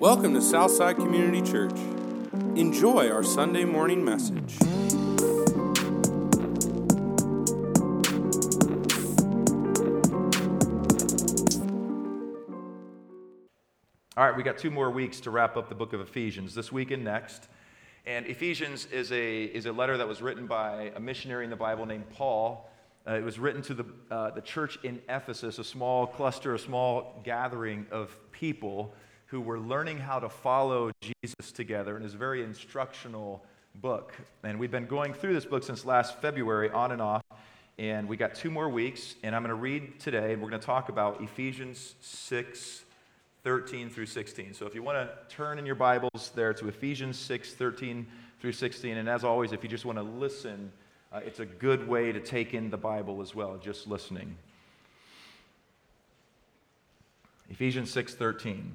Welcome to Southside Community Church. Enjoy our Sunday morning message. All right, we got two more weeks to wrap up the book of Ephesians, this week and next. And Ephesians is a, is a letter that was written by a missionary in the Bible named Paul. Uh, it was written to the, uh, the church in Ephesus, a small cluster, a small gathering of people who were learning how to follow Jesus together. in his very instructional book. And we've been going through this book since last February, on and off. And we got two more weeks. And I'm going to read today, and we're going to talk about Ephesians 6 13 through 16. So if you want to turn in your Bibles there to Ephesians 6 13 through 16. And as always, if you just want to listen, uh, it's a good way to take in the Bible as well, just listening. Ephesians 6 13.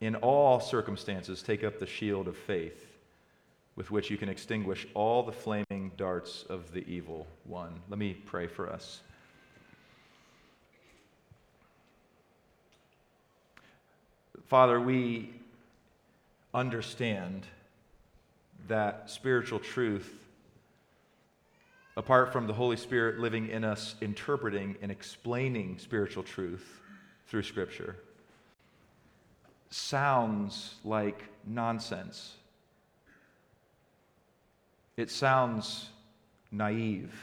In all circumstances, take up the shield of faith with which you can extinguish all the flaming darts of the evil one. Let me pray for us. Father, we understand that spiritual truth, apart from the Holy Spirit living in us, interpreting and explaining spiritual truth through Scripture, sounds like nonsense. It sounds naive.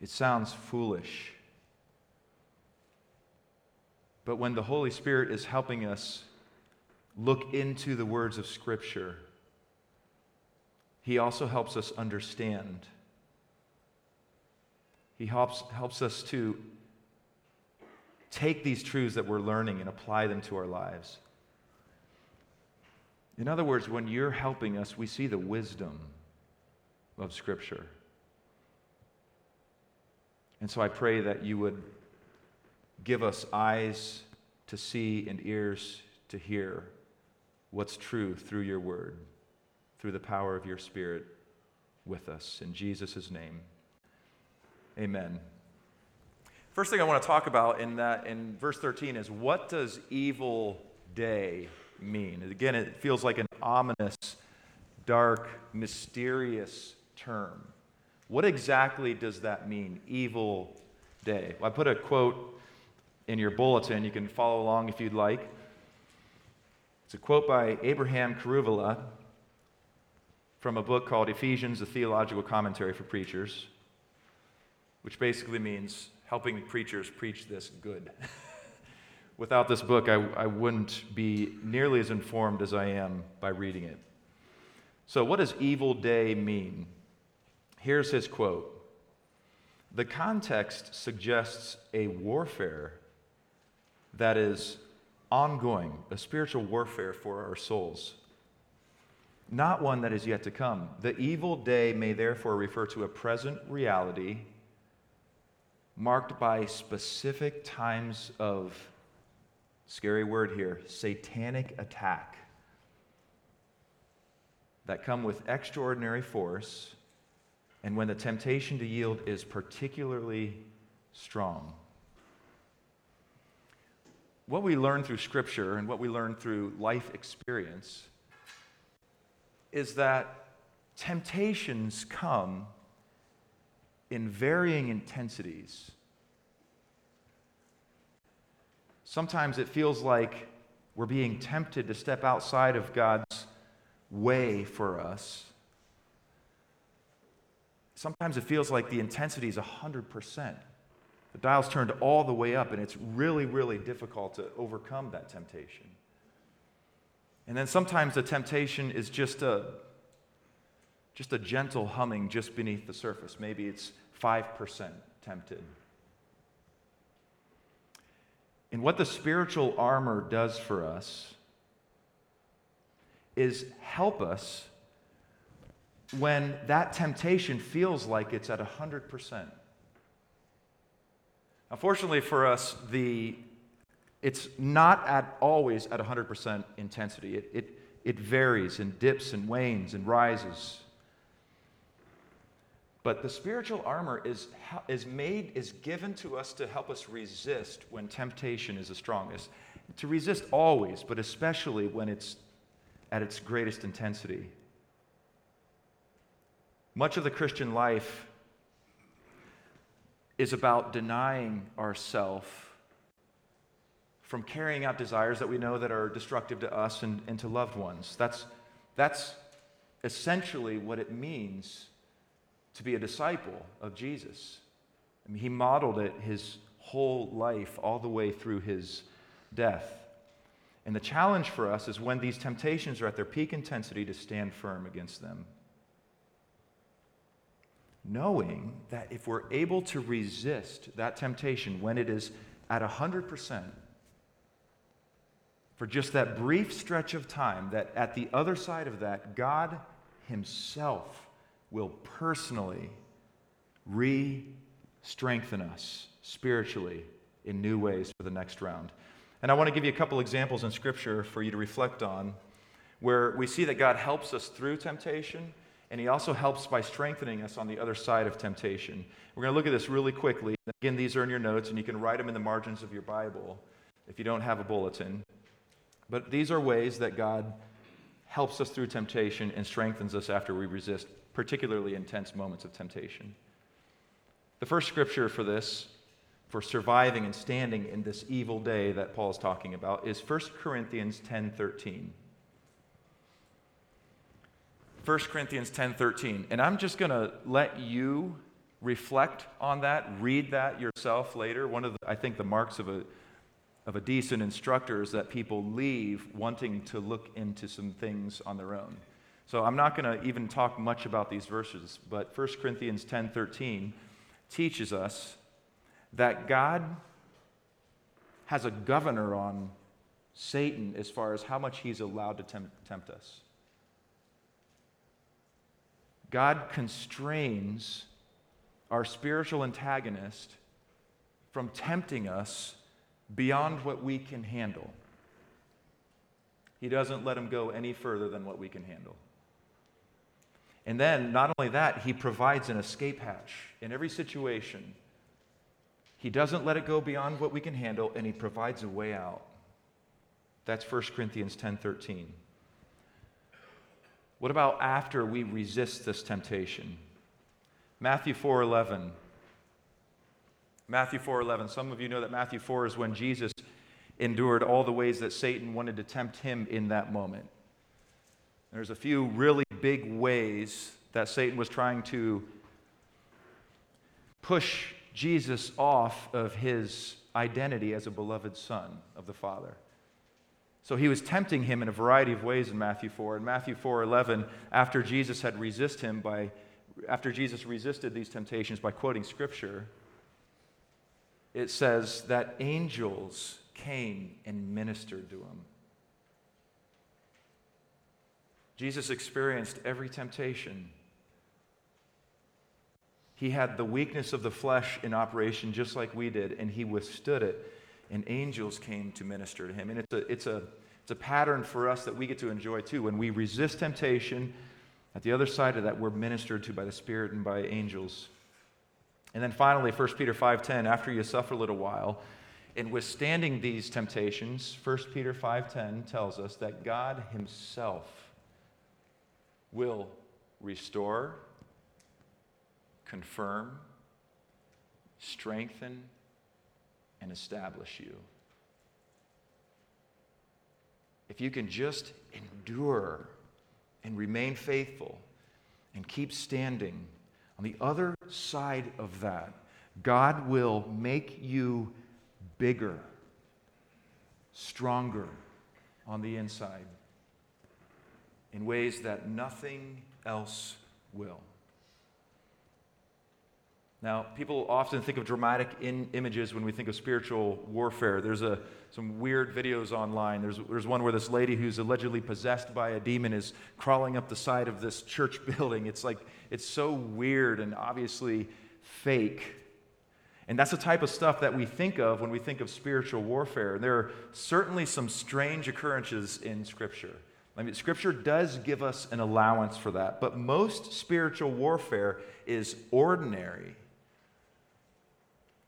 It sounds foolish. But when the Holy Spirit is helping us look into the words of Scripture, He also helps us understand. He helps, helps us to take these truths that we're learning and apply them to our lives. In other words, when you're helping us, we see the wisdom of Scripture. And so I pray that you would give us eyes to see and ears to hear what's true through your word, through the power of your spirit with us. In Jesus' name, amen. First thing I want to talk about in that in verse 13 is what does evil day mean? Again, it feels like an ominous, dark, mysterious term. What exactly does that mean, evil day? Well, I put a quote in your bulletin. You can follow along if you'd like. It's a quote by Abraham Kuruvilla from a book called Ephesians, a Theological Commentary for Preachers, which basically means helping preachers preach this good. Without this book, I, I wouldn't be nearly as informed as I am by reading it. So, what does evil day mean? Here's his quote The context suggests a warfare that is ongoing, a spiritual warfare for our souls, not one that is yet to come. The evil day may therefore refer to a present reality marked by specific times of, scary word here, satanic attack that come with extraordinary force and when the temptation to yield is particularly strong. What we learn through Scripture and what we learn through life experience is that temptations come in varying intensities. Sometimes it feels like we're being tempted to step outside of God's way for us. Sometimes it feels like the intensity is 100%. The dial's turned all the way up, and it's really, really difficult to overcome that temptation. And then sometimes the temptation is just a, just a gentle humming just beneath the surface. Maybe it's 5% tempted. And what the spiritual armor does for us is help us when that temptation feels like it's at 100%. Unfortunately for us, the, it's not at always at 100% intensity. It, it, it varies and dips and wanes and rises. But the spiritual armor is, is made, is given to us to help us resist when temptation is the strongest. To resist always, but especially when it's at its greatest intensity. Much of the Christian life is about denying ourselves from carrying out desires that we know that are destructive to us and, and to loved ones. That's, that's essentially what it means to be a disciple of Jesus. I mean, he modeled it his whole life, all the way through his death. And the challenge for us is when these temptations are at their peak intensity to stand firm against them. Knowing that if we're able to resist that temptation when it is at 100%, for just that brief stretch of time, that at the other side of that, God Himself will personally re strengthen us spiritually in new ways for the next round. And I want to give you a couple examples in Scripture for you to reflect on where we see that God helps us through temptation, and He also helps by strengthening us on the other side of temptation. We're going to look at this really quickly. Again, these are in your notes, and you can write them in the margins of your Bible if you don't have a bulletin. But these are ways that God helps us through temptation and strengthens us after we resist particularly intense moments of temptation. The first scripture for this for surviving and standing in this evil day that Paul is talking about is 1 Corinthians 10:13. 1 Corinthians 10:13. And I'm just going to let you reflect on that, read that yourself later. One of the, I think the marks of a of a decent instructor is that people leave wanting to look into some things on their own. So I'm not going to even talk much about these verses, but 1 Corinthians 10:13 teaches us that God has a governor on Satan as far as how much he's allowed to tempt, us. God constrains our spiritual antagonist from tempting us beyond what we can handle. He doesn't let him go any further than what we can handle. And then, not only that, he provides an escape hatch in every situation he doesn't let it go beyond what we can handle, and he provides a way out. That's 1 Corinthians 10:13. What about after we resist this temptation? Matthew 4:11. Matthew 4:11. Some of you know that Matthew 4 is when Jesus endured all the ways that Satan wanted to tempt him in that moment. There's a few really big ways that Satan was trying to push Jesus off of his identity as a beloved son of the Father. So he was tempting him in a variety of ways in Matthew 4. In Matthew 4:11, after Jesus had resisted him by after Jesus resisted these temptations by quoting scripture, it says that angels came and ministered to him. Jesus experienced every temptation he had the weakness of the flesh in operation just like we did, and he withstood it. And angels came to minister to him. And it's a, it's a, it's a pattern for us that we get to enjoy too. When we resist temptation, at the other side of that, we're ministered to by the Spirit and by angels. And then finally, 1 Peter 5.10, after you suffer a little while, in withstanding these temptations, 1 Peter 5.10 tells us that God himself will restore confirm, strengthen, and establish you. If you can just endure and remain faithful and keep standing on the other side of that, God will make you bigger, stronger on the inside in ways that nothing else will. Now, people often think of dramatic in images when we think of spiritual warfare. There's a, some weird videos online. There's, there's one where this lady who's allegedly possessed by a demon is crawling up the side of this church building. It's like, it's so weird and obviously fake. And that's the type of stuff that we think of when we think of spiritual warfare. And There are certainly some strange occurrences in Scripture. I mean, Scripture does give us an allowance for that, but most spiritual warfare is ordinary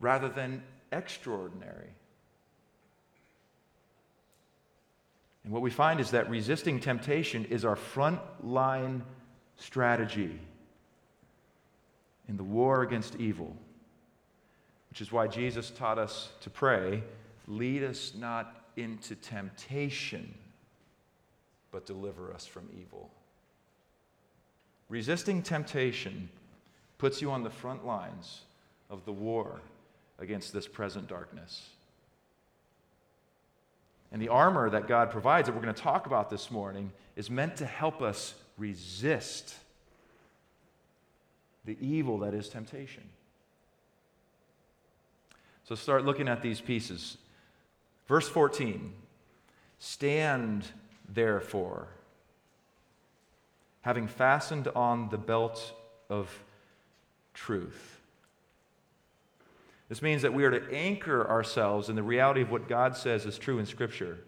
rather than extraordinary. And what we find is that resisting temptation is our front line strategy in the war against evil, which is why Jesus taught us to pray, lead us not into temptation, but deliver us from evil. Resisting temptation puts you on the front lines of the war against this present darkness. And the armor that God provides, that we're going to talk about this morning, is meant to help us resist the evil that is temptation. So start looking at these pieces. Verse 14 Stand therefore, having fastened on the belt of truth this means that we are to anchor ourselves in the reality of what God says is true in Scripture.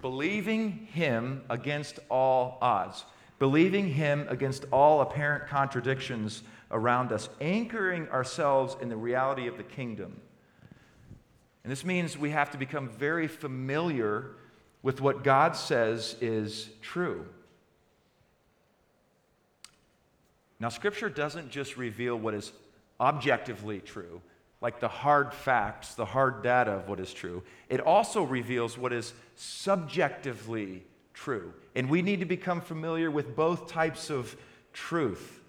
Believing Him against all odds, believing Him against all apparent contradictions around us, anchoring ourselves in the reality of the kingdom. And this means we have to become very familiar with what God says is true. Now, Scripture doesn't just reveal what is objectively true, like the hard facts, the hard data of what is true. It also reveals what is subjectively true. And we need to become familiar with both types of truth.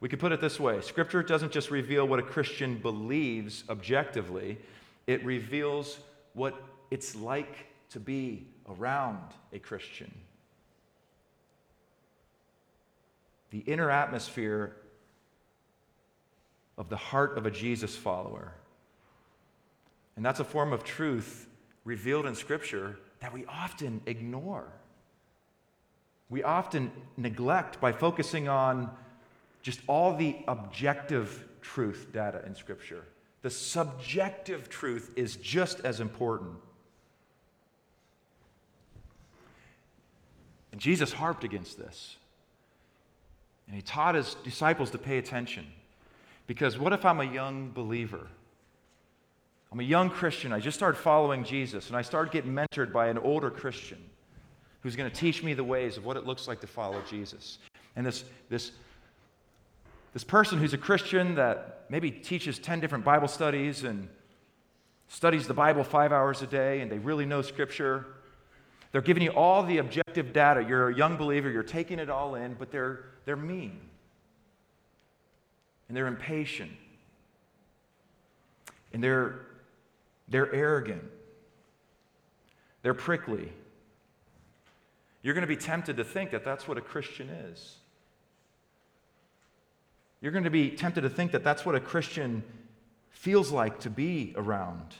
We could put it this way Scripture doesn't just reveal what a Christian believes objectively, it reveals what it's like to be around a Christian. The inner atmosphere of the heart of a Jesus follower. And that's a form of truth revealed in Scripture that we often ignore. We often neglect by focusing on just all the objective truth data in Scripture. The subjective truth is just as important. And Jesus harped against this. And he taught his disciples to pay attention. Because what if I'm a young believer? I'm a young Christian. I just started following Jesus, and I started getting mentored by an older Christian who's going to teach me the ways of what it looks like to follow Jesus. And this, this, this person who's a Christian that maybe teaches 10 different Bible studies and studies the Bible five hours a day, and they really know Scripture. They're giving you all the objective data. You're a young believer, you're taking it all in, but they're, they're mean and they're impatient and they're, they're arrogant, they're prickly. You're going to be tempted to think that that's what a Christian is. You're going to be tempted to think that that's what a Christian feels like to be around.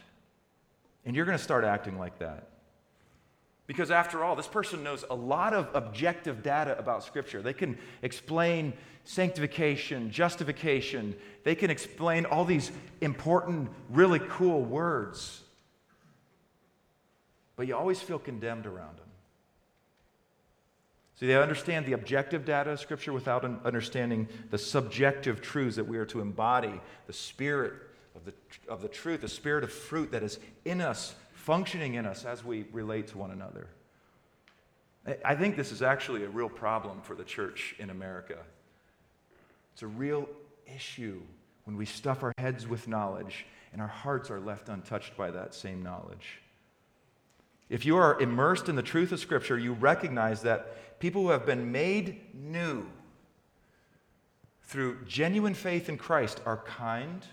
And you're going to start acting like that. Because after all, this person knows a lot of objective data about Scripture. They can explain sanctification, justification, they can explain all these important, really cool words. But you always feel condemned around them. See, they understand the objective data of Scripture without understanding the subjective truths that we are to embody, the spirit of the, of the truth, the spirit of fruit that is in us functioning in us as we relate to one another. I think this is actually a real problem for the church in America. It's a real issue when we stuff our heads with knowledge and our hearts are left untouched by that same knowledge. If you are immersed in the truth of Scripture, you recognize that people who have been made new through genuine faith in Christ are kind,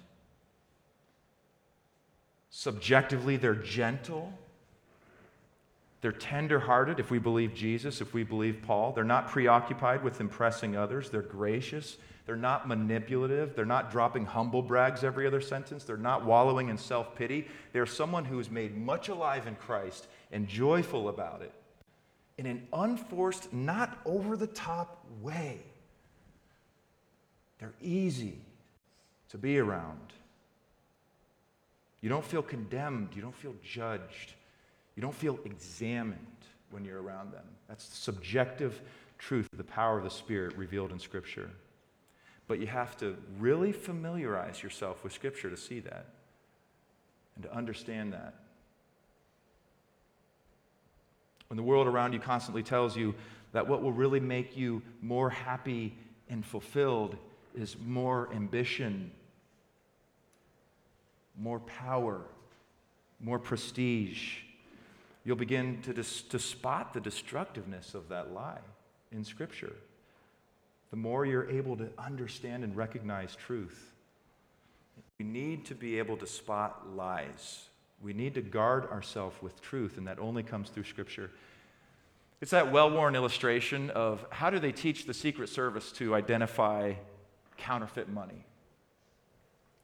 Subjectively, they're gentle. They're tenderhearted if we believe Jesus, if we believe Paul. They're not preoccupied with impressing others. They're gracious. They're not manipulative. They're not dropping humble brags every other sentence. They're not wallowing in self pity. They're someone who is made much alive in Christ and joyful about it in an unforced, not over the top way. They're easy to be around. You don't feel condemned. You don't feel judged. You don't feel examined when you're around them. That's the subjective truth of the power of the Spirit revealed in Scripture. But you have to really familiarize yourself with Scripture to see that and to understand that. When the world around you constantly tells you that what will really make you more happy and fulfilled is more ambition, more power, more prestige, you'll begin to, dis- to spot the destructiveness of that lie in Scripture. The more you're able to understand and recognize truth, we need to be able to spot lies. We need to guard ourselves with truth, and that only comes through Scripture. It's that well worn illustration of how do they teach the Secret Service to identify counterfeit money?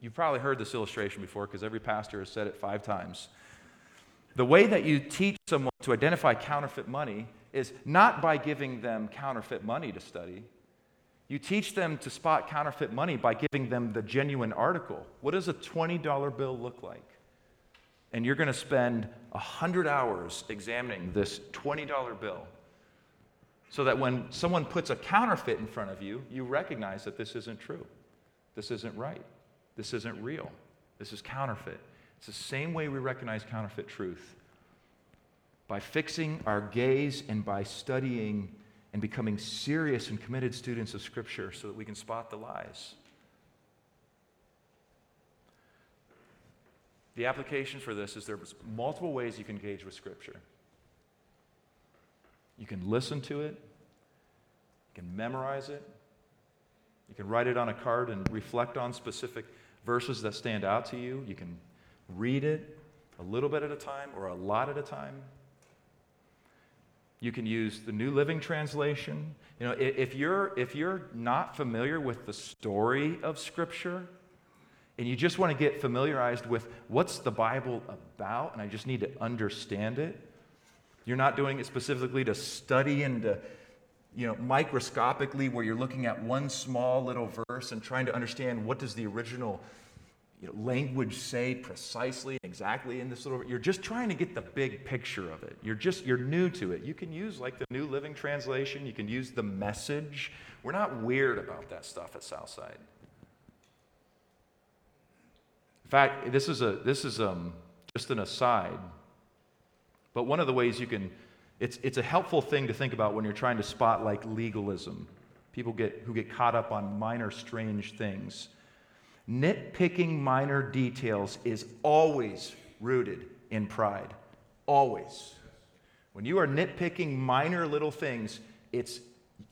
You've probably heard this illustration before because every pastor has said it five times. The way that you teach someone to identify counterfeit money is not by giving them counterfeit money to study. You teach them to spot counterfeit money by giving them the genuine article. What does a $20 bill look like? And you're going to spend 100 hours examining this $20 bill so that when someone puts a counterfeit in front of you, you recognize that this isn't true. This isn't right. This isn't real. This is counterfeit. It's the same way we recognize counterfeit truth by fixing our gaze and by studying and becoming serious and committed students of Scripture so that we can spot the lies. The application for this is there's multiple ways you can engage with Scripture. You can listen to it, you can memorize it, you can write it on a card and reflect on specific verses that stand out to you. You can read it a little bit at a time or a lot at a time. You can use the New Living Translation. You know, if you're, if you're not familiar with the story of Scripture and you just want to get familiarized with what's the Bible about, and I just need to understand it, you're not doing it specifically to study and to, you know, microscopically where you're looking at one small little verse and trying to understand what does the original you know, language say precisely exactly in this little you're just trying to get the big picture of it. You're just you're new to it. You can use like the new living translation. You can use the message. We're not weird about that stuff at southside. In fact this is a this is um, just an aside. But one of the ways you can it's, it's a helpful thing to think about when you're trying to spot like legalism people get who get caught up on minor strange things Nitpicking minor details is always rooted in pride. Always. When you are nitpicking minor little things, it's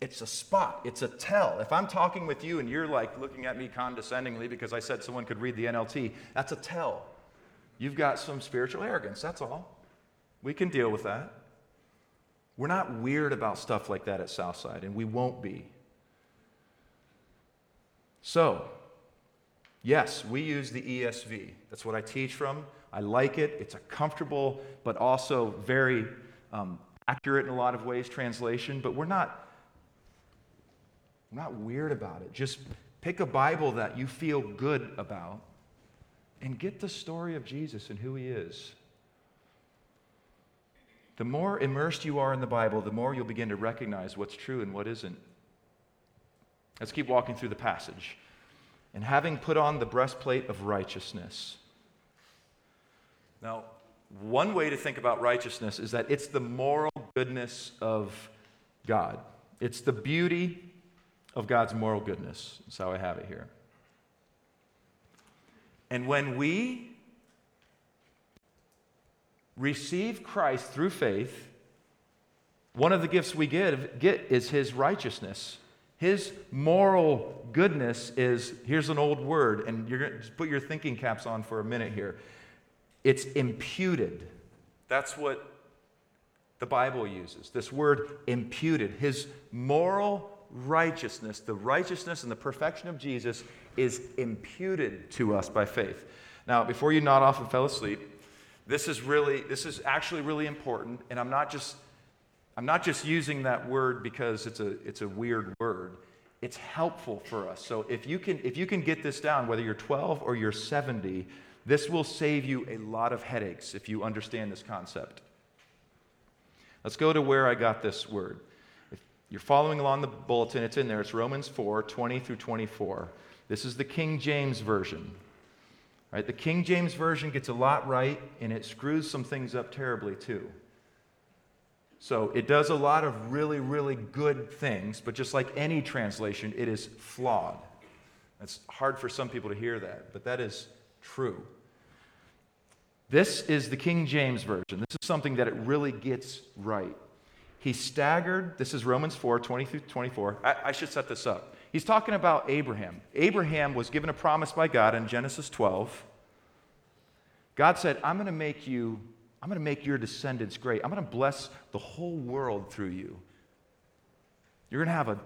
it's a spot, it's a tell. If I'm talking with you and you're like looking at me condescendingly because I said someone could read the NLT, that's a tell. You've got some spiritual arrogance, that's all. We can deal with that. We're not weird about stuff like that at Southside, and we won't be. So, Yes, we use the ESV. That's what I teach from. I like it. It's a comfortable, but also very um, accurate in a lot of ways translation. But we're not, we're not weird about it. Just pick a Bible that you feel good about and get the story of Jesus and who he is. The more immersed you are in the Bible, the more you'll begin to recognize what's true and what isn't. Let's keep walking through the passage and having put on the breastplate of righteousness. Now, one way to think about righteousness is that it's the moral goodness of God. It's the beauty of God's moral goodness. That's how I have it here. And when we receive Christ through faith, one of the gifts we get, get is his righteousness. His moral goodness is here's an old word, and you're going to put your thinking caps on for a minute here. It's imputed. That's what the Bible uses. This word imputed. His moral righteousness, the righteousness and the perfection of Jesus, is imputed to us by faith. Now, before you nod off and fell asleep, this is really, this is actually really important, and I'm not just, I'm not just using that word because it's a, it's a weird word. It's helpful for us. So if you can, if you can get this down, whether you're 12 or you're 70, this will save you a lot of headaches if you understand this concept. Let's go to where I got this word. If you're following along the bulletin, it's in there. It's Romans 4 20 through 24. This is the King James Version. Right? The King James Version gets a lot right, and it screws some things up terribly too. So it does a lot of really, really good things, but just like any translation, it is flawed. It's hard for some people to hear that, but that is true. This is the King James Version. This is something that it really gets right. He staggered, this is Romans 4 20 through 24. I, I, should set this up. He's talking about Abraham. Abraham was given a promise by God in Genesis 12. God said, I'm going to make you, I'm going to make your descendants great. I'm going to bless the whole world through you. You're going to have a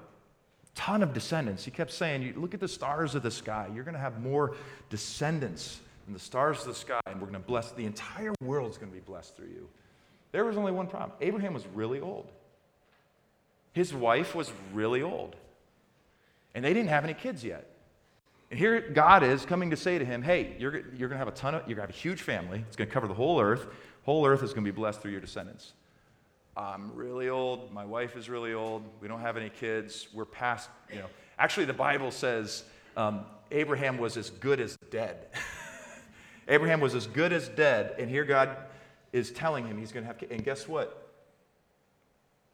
ton of descendants. He kept saying, Look at the stars of the sky. You're going to have more descendants than the stars of the sky, and we're going to bless the entire world is going to be blessed through you. There was only one problem Abraham was really old. His wife was really old. And they didn't have any kids yet. And here God is coming to say to him, Hey, you're, you're going to have a ton of, you're going to have a huge family. It's going to cover the whole earth. Whole earth is going to be blessed through your descendants. I'm really old. My wife is really old. We don't have any kids. We're past, you know. Actually, the Bible says um, Abraham was as good as dead. Abraham was as good as dead, and here God is telling him he's going to have kids. And guess what?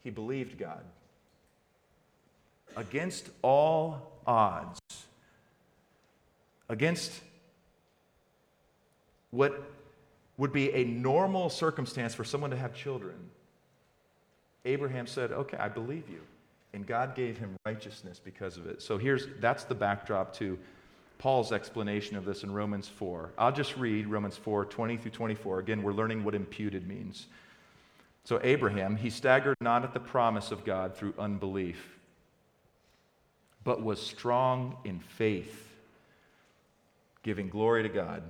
He believed God. Against all odds, against what would be a normal circumstance for someone to have children, Abraham said, Okay, I believe you. And God gave him righteousness because of it. So here's that's the backdrop to Paul's explanation of this in Romans 4. I'll just read Romans 4 20 through 24. Again, we're learning what imputed means. So, Abraham, he staggered not at the promise of God through unbelief, but was strong in faith, giving glory to God,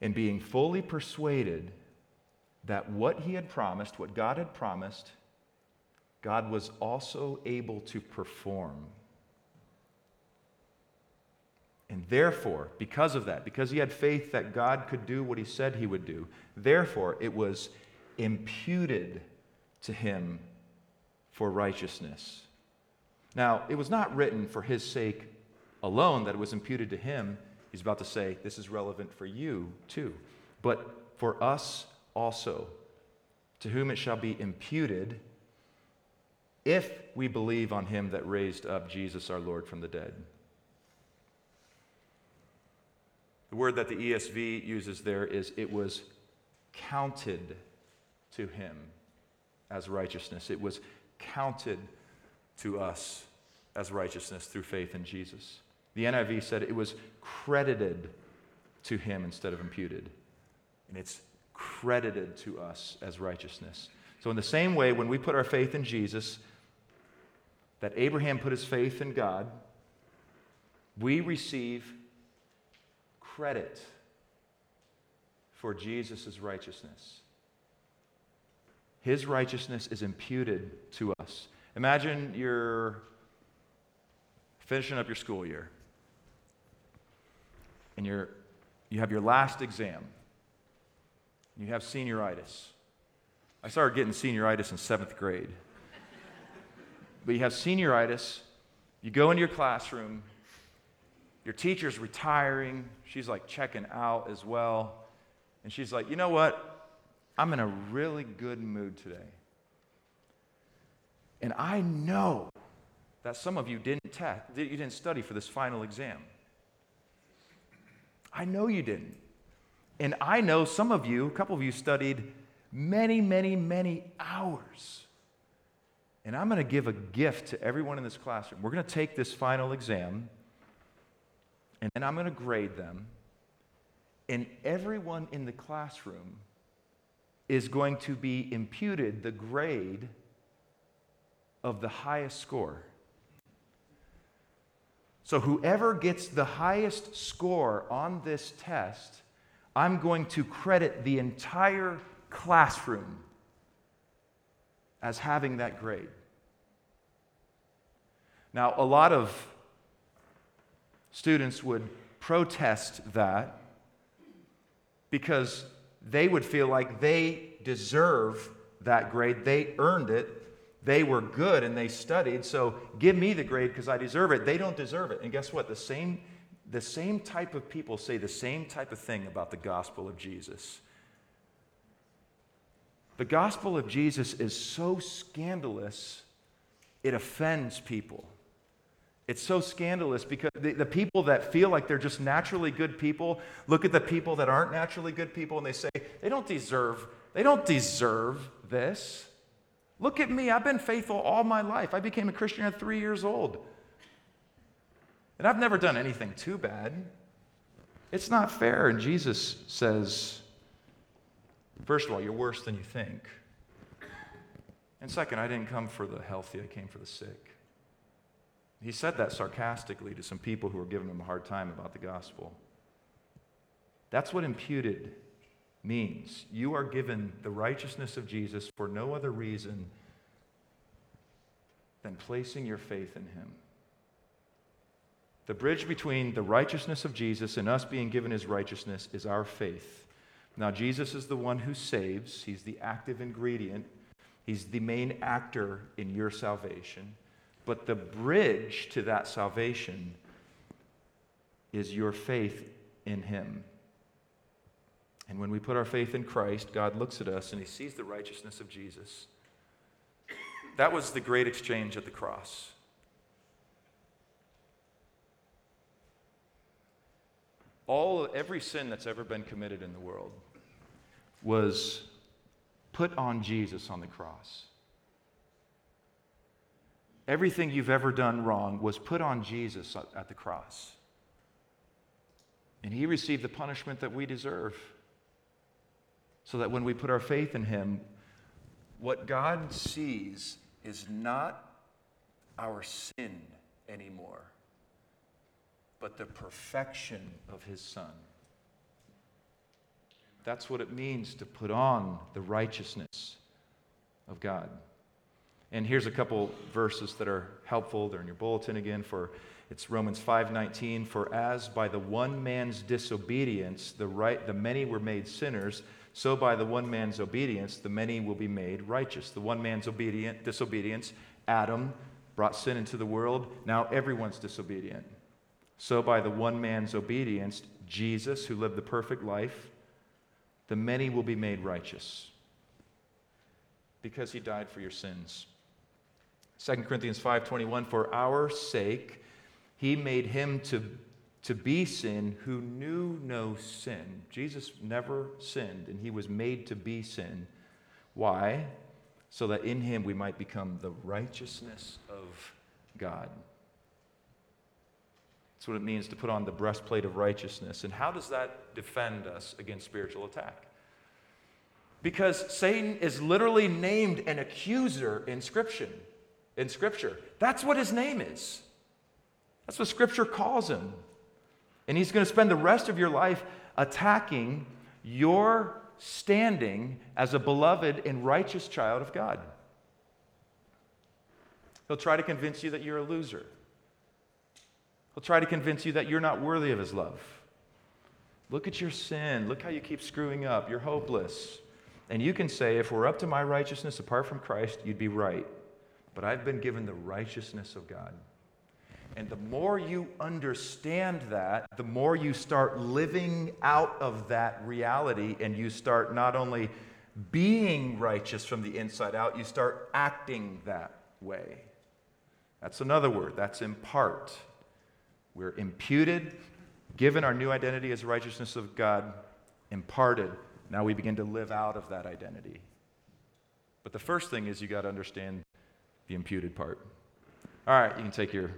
and being fully persuaded that what he had promised, what God had promised, God was also able to perform. And therefore, because of that, because he had faith that God could do what he said he would do, therefore it was imputed to him for righteousness. Now, it was not written for his sake alone that it was imputed to him. He's about to say, this is relevant for you too, but for us also, to whom it shall be imputed if we believe on him that raised up Jesus our Lord from the dead. The word that the ESV uses there is it was counted to him as righteousness. It was counted to us as righteousness through faith in Jesus. The NIV said it was credited to him instead of imputed. And it's credited to us as righteousness. So, in the same way, when we put our faith in Jesus, that Abraham put his faith in God, we receive credit for Jesus' righteousness. His righteousness is imputed to us. Imagine you're finishing up your school year and you're, you have your last exam. You have senioritis. I started getting senioritis in seventh grade. but you have senioritis, you go into your classroom, your teacher's retiring. She's like checking out as well. And she's like, you know what? I'm in a really good mood today. And I know that some of you didn't test, you didn't study for this final exam. I know you didn't. And I know some of you, a couple of you studied many, many, many hours. And I'm going to give a gift to everyone in this classroom. We're going to take this final exam and then I'm going to grade them. And everyone in the classroom is going to be imputed the grade of the highest score. So, whoever gets the highest score on this test, I'm going to credit the entire classroom as having that grade. Now, a lot of students would protest that because they would feel like they deserve that grade. They earned it. They were good and they studied, so give me the grade because I deserve it. They don't deserve it. And guess what? The same, the same type of people say the same type of thing about the gospel of Jesus. The gospel of Jesus is so scandalous, it offends people. It's so scandalous because the, the, people that feel like they're just naturally good people look at the people that aren't naturally good people and they say, they don't deserve, they don't deserve this. Look at me. I've been faithful all my life. I became a Christian at three years old. And I've never done anything too bad. It's not fair. And Jesus says, first of all, you're worse than you think. And second, I didn't come for the healthy, I came for the sick. He said that sarcastically to some people who were giving him a hard time about the gospel. That's what imputed means. You are given the righteousness of Jesus for no other reason than placing your faith in him. The bridge between the righteousness of Jesus and us being given his righteousness is our faith. Now, Jesus is the one who saves, he's the active ingredient, he's the main actor in your salvation. But the bridge to that salvation is your faith in Him. And when we put our faith in Christ, God looks at us and He sees the righteousness of Jesus. That was the great exchange at the cross. All, every sin that's ever been committed in the world was put on Jesus on the cross. Everything you've ever done wrong was put on Jesus at the cross. And he received the punishment that we deserve. So that when we put our faith in him, what God sees is not our sin anymore, but the perfection of his Son. That's what it means to put on the righteousness of God. And here's a couple verses that are helpful. They're in your bulletin again for it's Romans 5:19 for as by the one man's disobedience the right the many were made sinners so by the one man's obedience the many will be made righteous. The one man's obedient disobedience Adam brought sin into the world. Now everyone's disobedient. So by the one man's obedience Jesus who lived the perfect life the many will be made righteous because he died for your sins. 2 Corinthians 5:21 for our sake he made him to to be sin who knew no sin. Jesus never sinned and he was made to be sin. Why? So that in him we might become the righteousness of God. That's what it means to put on the breastplate of righteousness. And how does that defend us against spiritual attack? Because Satan is literally named an accuser in Scripture in Scripture. That's what his name is. That's what Scripture calls him. And he's going to spend the rest of your life attacking your standing as a beloved and righteous child of God. He'll try to convince you that you're a loser. He'll try to convince you that you're not worthy of his love. Look at your sin. Look how you keep screwing up. You're hopeless. And you can say, if we're up to my righteousness apart from Christ, you'd be right but I've been given the righteousness of God. And the more you understand that, the more you start living out of that reality, and you start not only being righteous from the inside out, you start acting that way. That's another word, that's impart. We're imputed, given our new identity as righteousness of God, imparted. Now we begin to live out of that identity. But the first thing is you got to understand the imputed part. All right, you can take your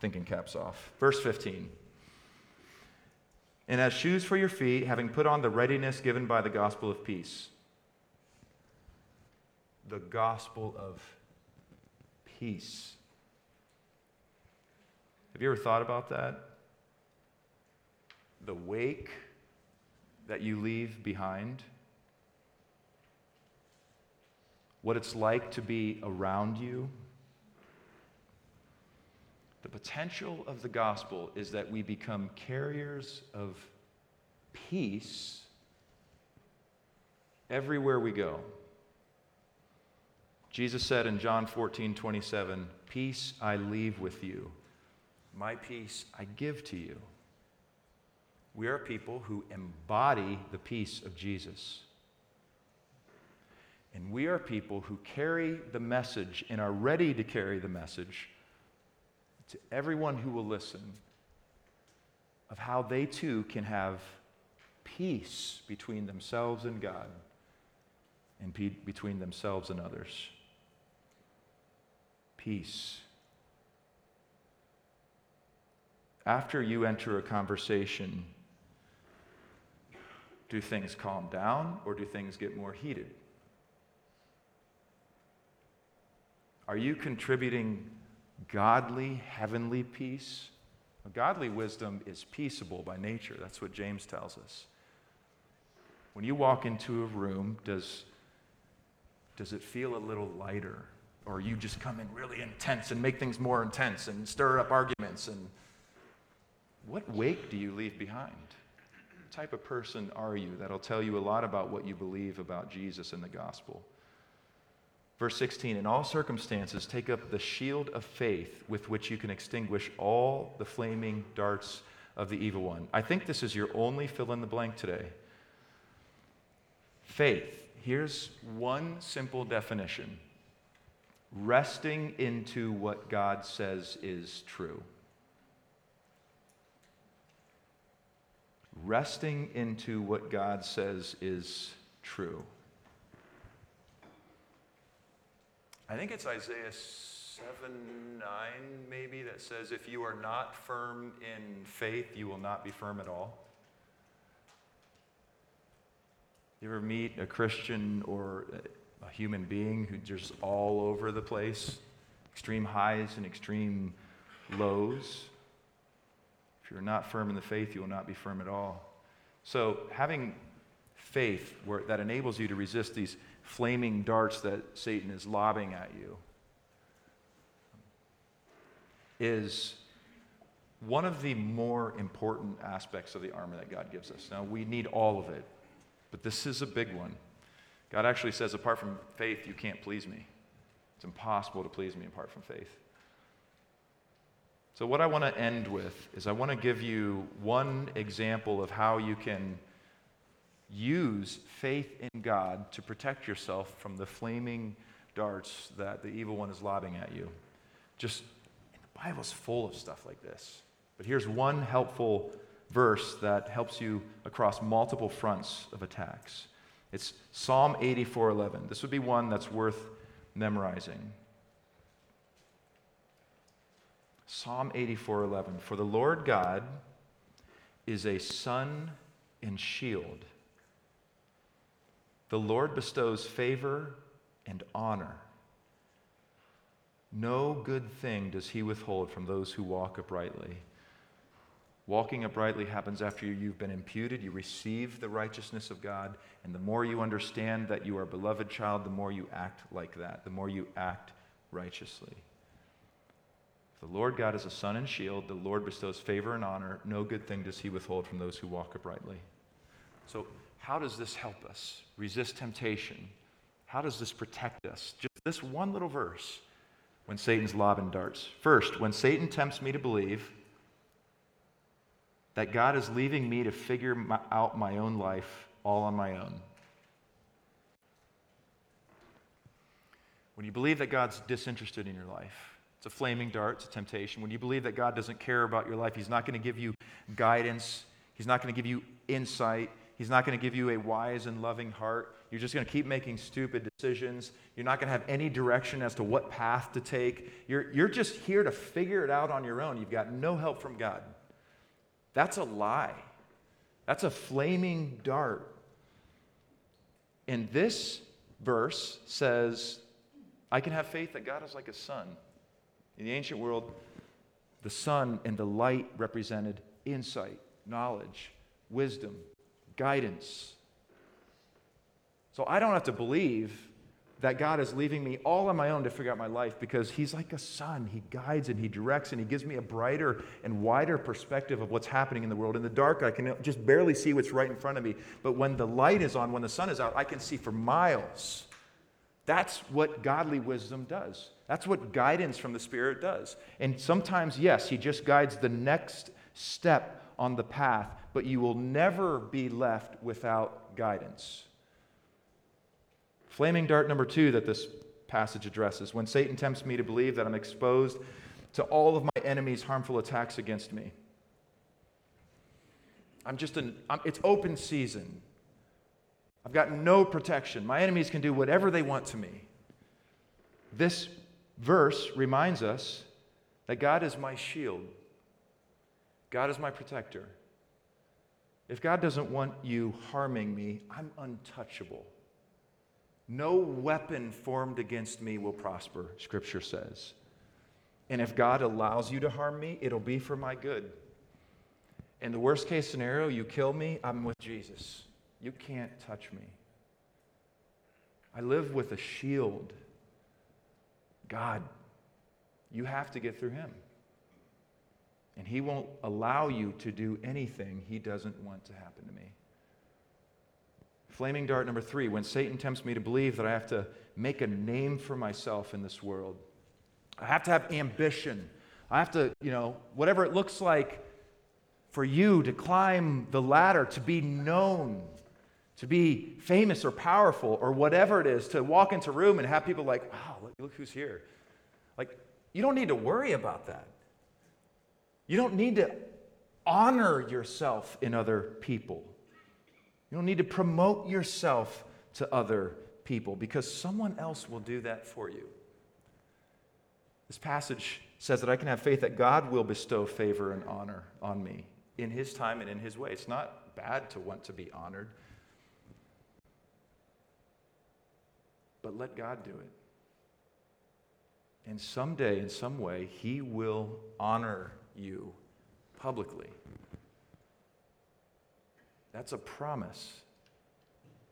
thinking caps off. Verse 15. And as shoes for your feet, having put on the readiness given by the gospel of peace. The gospel of peace. Have you ever thought about that? The wake that you leave behind? What it's like to be around you? The potential of the gospel is that we become carriers of peace everywhere we go. Jesus said in John 14, 27, Peace I leave with you, my peace I give to you. We are people who embody the peace of Jesus. And we are people who carry the message and are ready to carry the message to everyone who will listen of how they too can have peace between themselves and God and pe- between themselves and others. Peace. After you enter a conversation, do things calm down or do things get more heated? Are you contributing godly, heavenly peace? Godly wisdom is peaceable by nature. That's what James tells us. When you walk into a room, does, does it feel a little lighter? Or you just come in really intense and make things more intense and stir up arguments? And what wake do you leave behind? What type of person are you? That'll tell you a lot about what you believe about Jesus and the gospel. Verse 16, in all circumstances, take up the shield of faith with which you can extinguish all the flaming darts of the evil one. I think this is your only fill in the blank today. Faith, here's one simple definition resting into what God says is true. Resting into what God says is true. I think it's Isaiah 7 9, maybe, that says, If you are not firm in faith, you will not be firm at all. You ever meet a Christian or a human being who just all over the place, extreme highs and extreme lows? If you're not firm in the faith, you will not be firm at all. So, having faith where, that enables you to resist these flaming darts that Satan is lobbing at you is one of the more important aspects of the armor that God gives us. Now, we need all of it, but this is a big one. God actually says, apart from faith, you can't please me. It's impossible to please me apart from faith. So, what I want to end with is I want to give you one example of how you can use faith in God to protect yourself from the flaming darts that the evil one is lobbing at you. Just, the Bible's full of stuff like this. But here's one helpful verse that helps you across multiple fronts of attacks. It's Psalm 84:11. This would be one that's worth memorizing. Psalm 84:11. For the Lord God is a sun and shield. The Lord bestows favor and honor. No good thing does he withhold from those who walk uprightly. Walking uprightly happens after you've been imputed, you receive the righteousness of God, and the more you understand that you are a beloved child, the more you act like that, the more you act righteously. The Lord God is a sun and shield. The Lord bestows favor and honor. No good thing does he withhold from those who walk uprightly. So, how does this help us resist temptation? How does this protect us? Just this one little verse when Satan's lobbing darts. First, when Satan tempts me to believe that God is leaving me to figure my, out my own life all on my own. When you believe that God's disinterested in your life, it's a flaming dart, it's a temptation. When you believe that God doesn't care about your life, He's not going to give you guidance, He's not going to give you insight, He's not going to give you a wise and loving heart. You're just going to keep making stupid decisions. You're not going to have any direction as to what path to take. You're, you're just here to figure it out on your own. You've got no help from God. That's a lie. That's a flaming dart. And this verse says, I can have faith that God is like a sun In the ancient world, the sun and the light represented insight, knowledge, wisdom, guidance. So I don't have to believe that God is leaving me all on my own to figure out my life because He's like a sun. He guides and He directs and He gives me a brighter and wider perspective of what's happening in the world. In the dark, I can just barely see what's right in front of me. But when the light is on, when the sun is out, I can see for miles. That's what godly wisdom does. That's what guidance from the Spirit does. And sometimes, yes, He just guides the next step on the path, but you will never be left without guidance. Flaming dart number two that this passage addresses when Satan tempts me to believe that I'm exposed to all of my enemies' harmful attacks against me. I'm just an, I'm, it's open season. I've got no protection. My enemies can do whatever they want to me. This verse reminds us that God is my shield, God is my protector. If God doesn't want you harming me, I'm untouchable. No weapon formed against me will prosper, Scripture says. And if God allows you to harm me, it'll be for my good. In the worst case scenario, you kill me, I'm with Jesus. You can't touch me. I live with a shield. God, you have to get through him. And he won't allow you to do anything he doesn't want to happen to me. Flaming dart number three when Satan tempts me to believe that I have to make a name for myself in this world, I have to have ambition. I have to, you know, whatever it looks like for you to climb the ladder, to be known, to be famous or powerful or whatever it is, to walk into a room and have people like, wow, look, look who's here. Like, you don't need to worry about that. You don't need to honor yourself in other people. You don't need to promote yourself to other people because someone else will do that for you. This passage says that I can have faith that God will bestow favor and honor on me in His time and in His way. It's not bad to want to be honored. but let God do it. And someday, in some way, He will honor you publicly. That's a promise.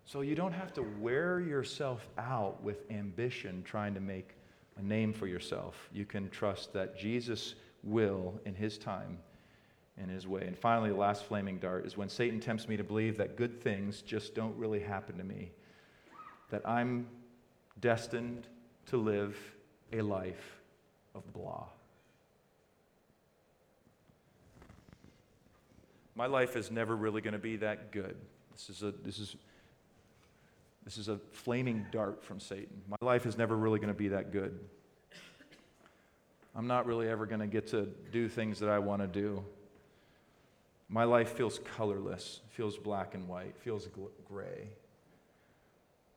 So you don't have to wear yourself out with ambition trying to make a name for yourself. You can trust that Jesus will, in His time, in His way. And finally, the last flaming dart is when Satan tempts me to believe that good things just don't really happen to me, that I'm destined to live a life of blah. My life is never really going to be that good. This is a, this is, this is a flaming dart from Satan. My life is never really going to be that good. I'm not really ever going to get to do things that I want to do. My life feels colorless, feels black and white, feels gray.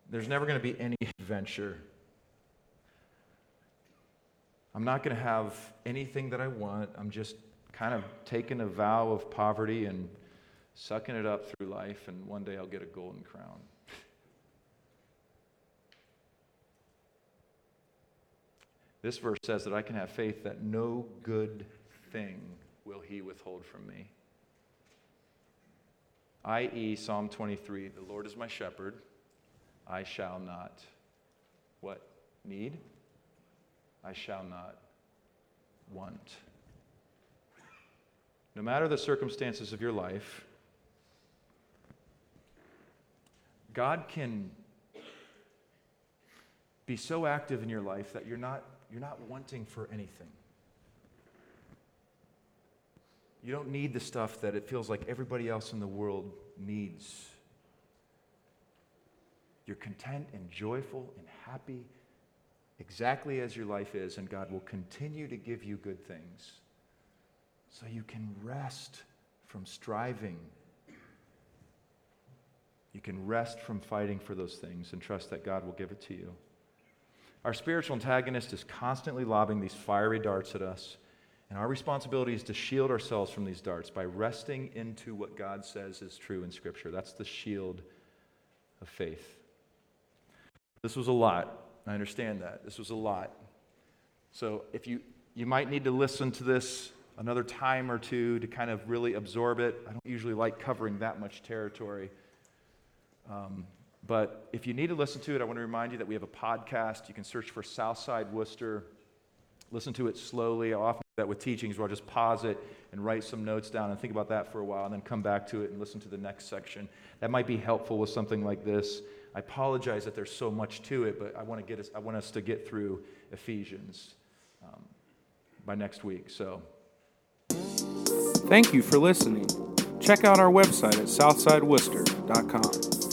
There's never going to be any adventure. I'm not going to have anything that I want. I'm just kind of taking a vow of poverty and sucking it up through life, and one day I'll get a golden crown. This verse says that I can have faith that no good thing will he withhold from me. I.e., Psalm 23 The Lord is my shepherd. I shall not what? Need? I shall not want. No matter the circumstances of your life, God can be so active in your life that you're not, you're not wanting for anything. You don't need the stuff that it feels like everybody else in the world needs. You're content and joyful and happy exactly as your life is, and God will continue to give you good things so you can rest from striving. You can rest from fighting for those things and trust that God will give it to you. Our spiritual antagonist is constantly lobbing these fiery darts at us, and our responsibility is to shield ourselves from these darts by resting into what God says is true in Scripture. That's the shield of faith. This was a lot. I understand that. This was a lot. So if you, you might need to listen to this another time or two to kind of really absorb it. I don't usually like covering that much territory. Um, but if you need to listen to it, I want to remind you that we have a podcast. You can search for Southside Worcester. Listen to it slowly. I often do that with teachings where I'll just pause it and write some notes down and think about that for a while and then come back to it and listen to the next section. That might be helpful with something like this. I apologize that there's so much to it, but I want, to get us, I want us to get through Ephesians um, by next week. So. Thank you for listening. Check out our website at southsideworcester.com.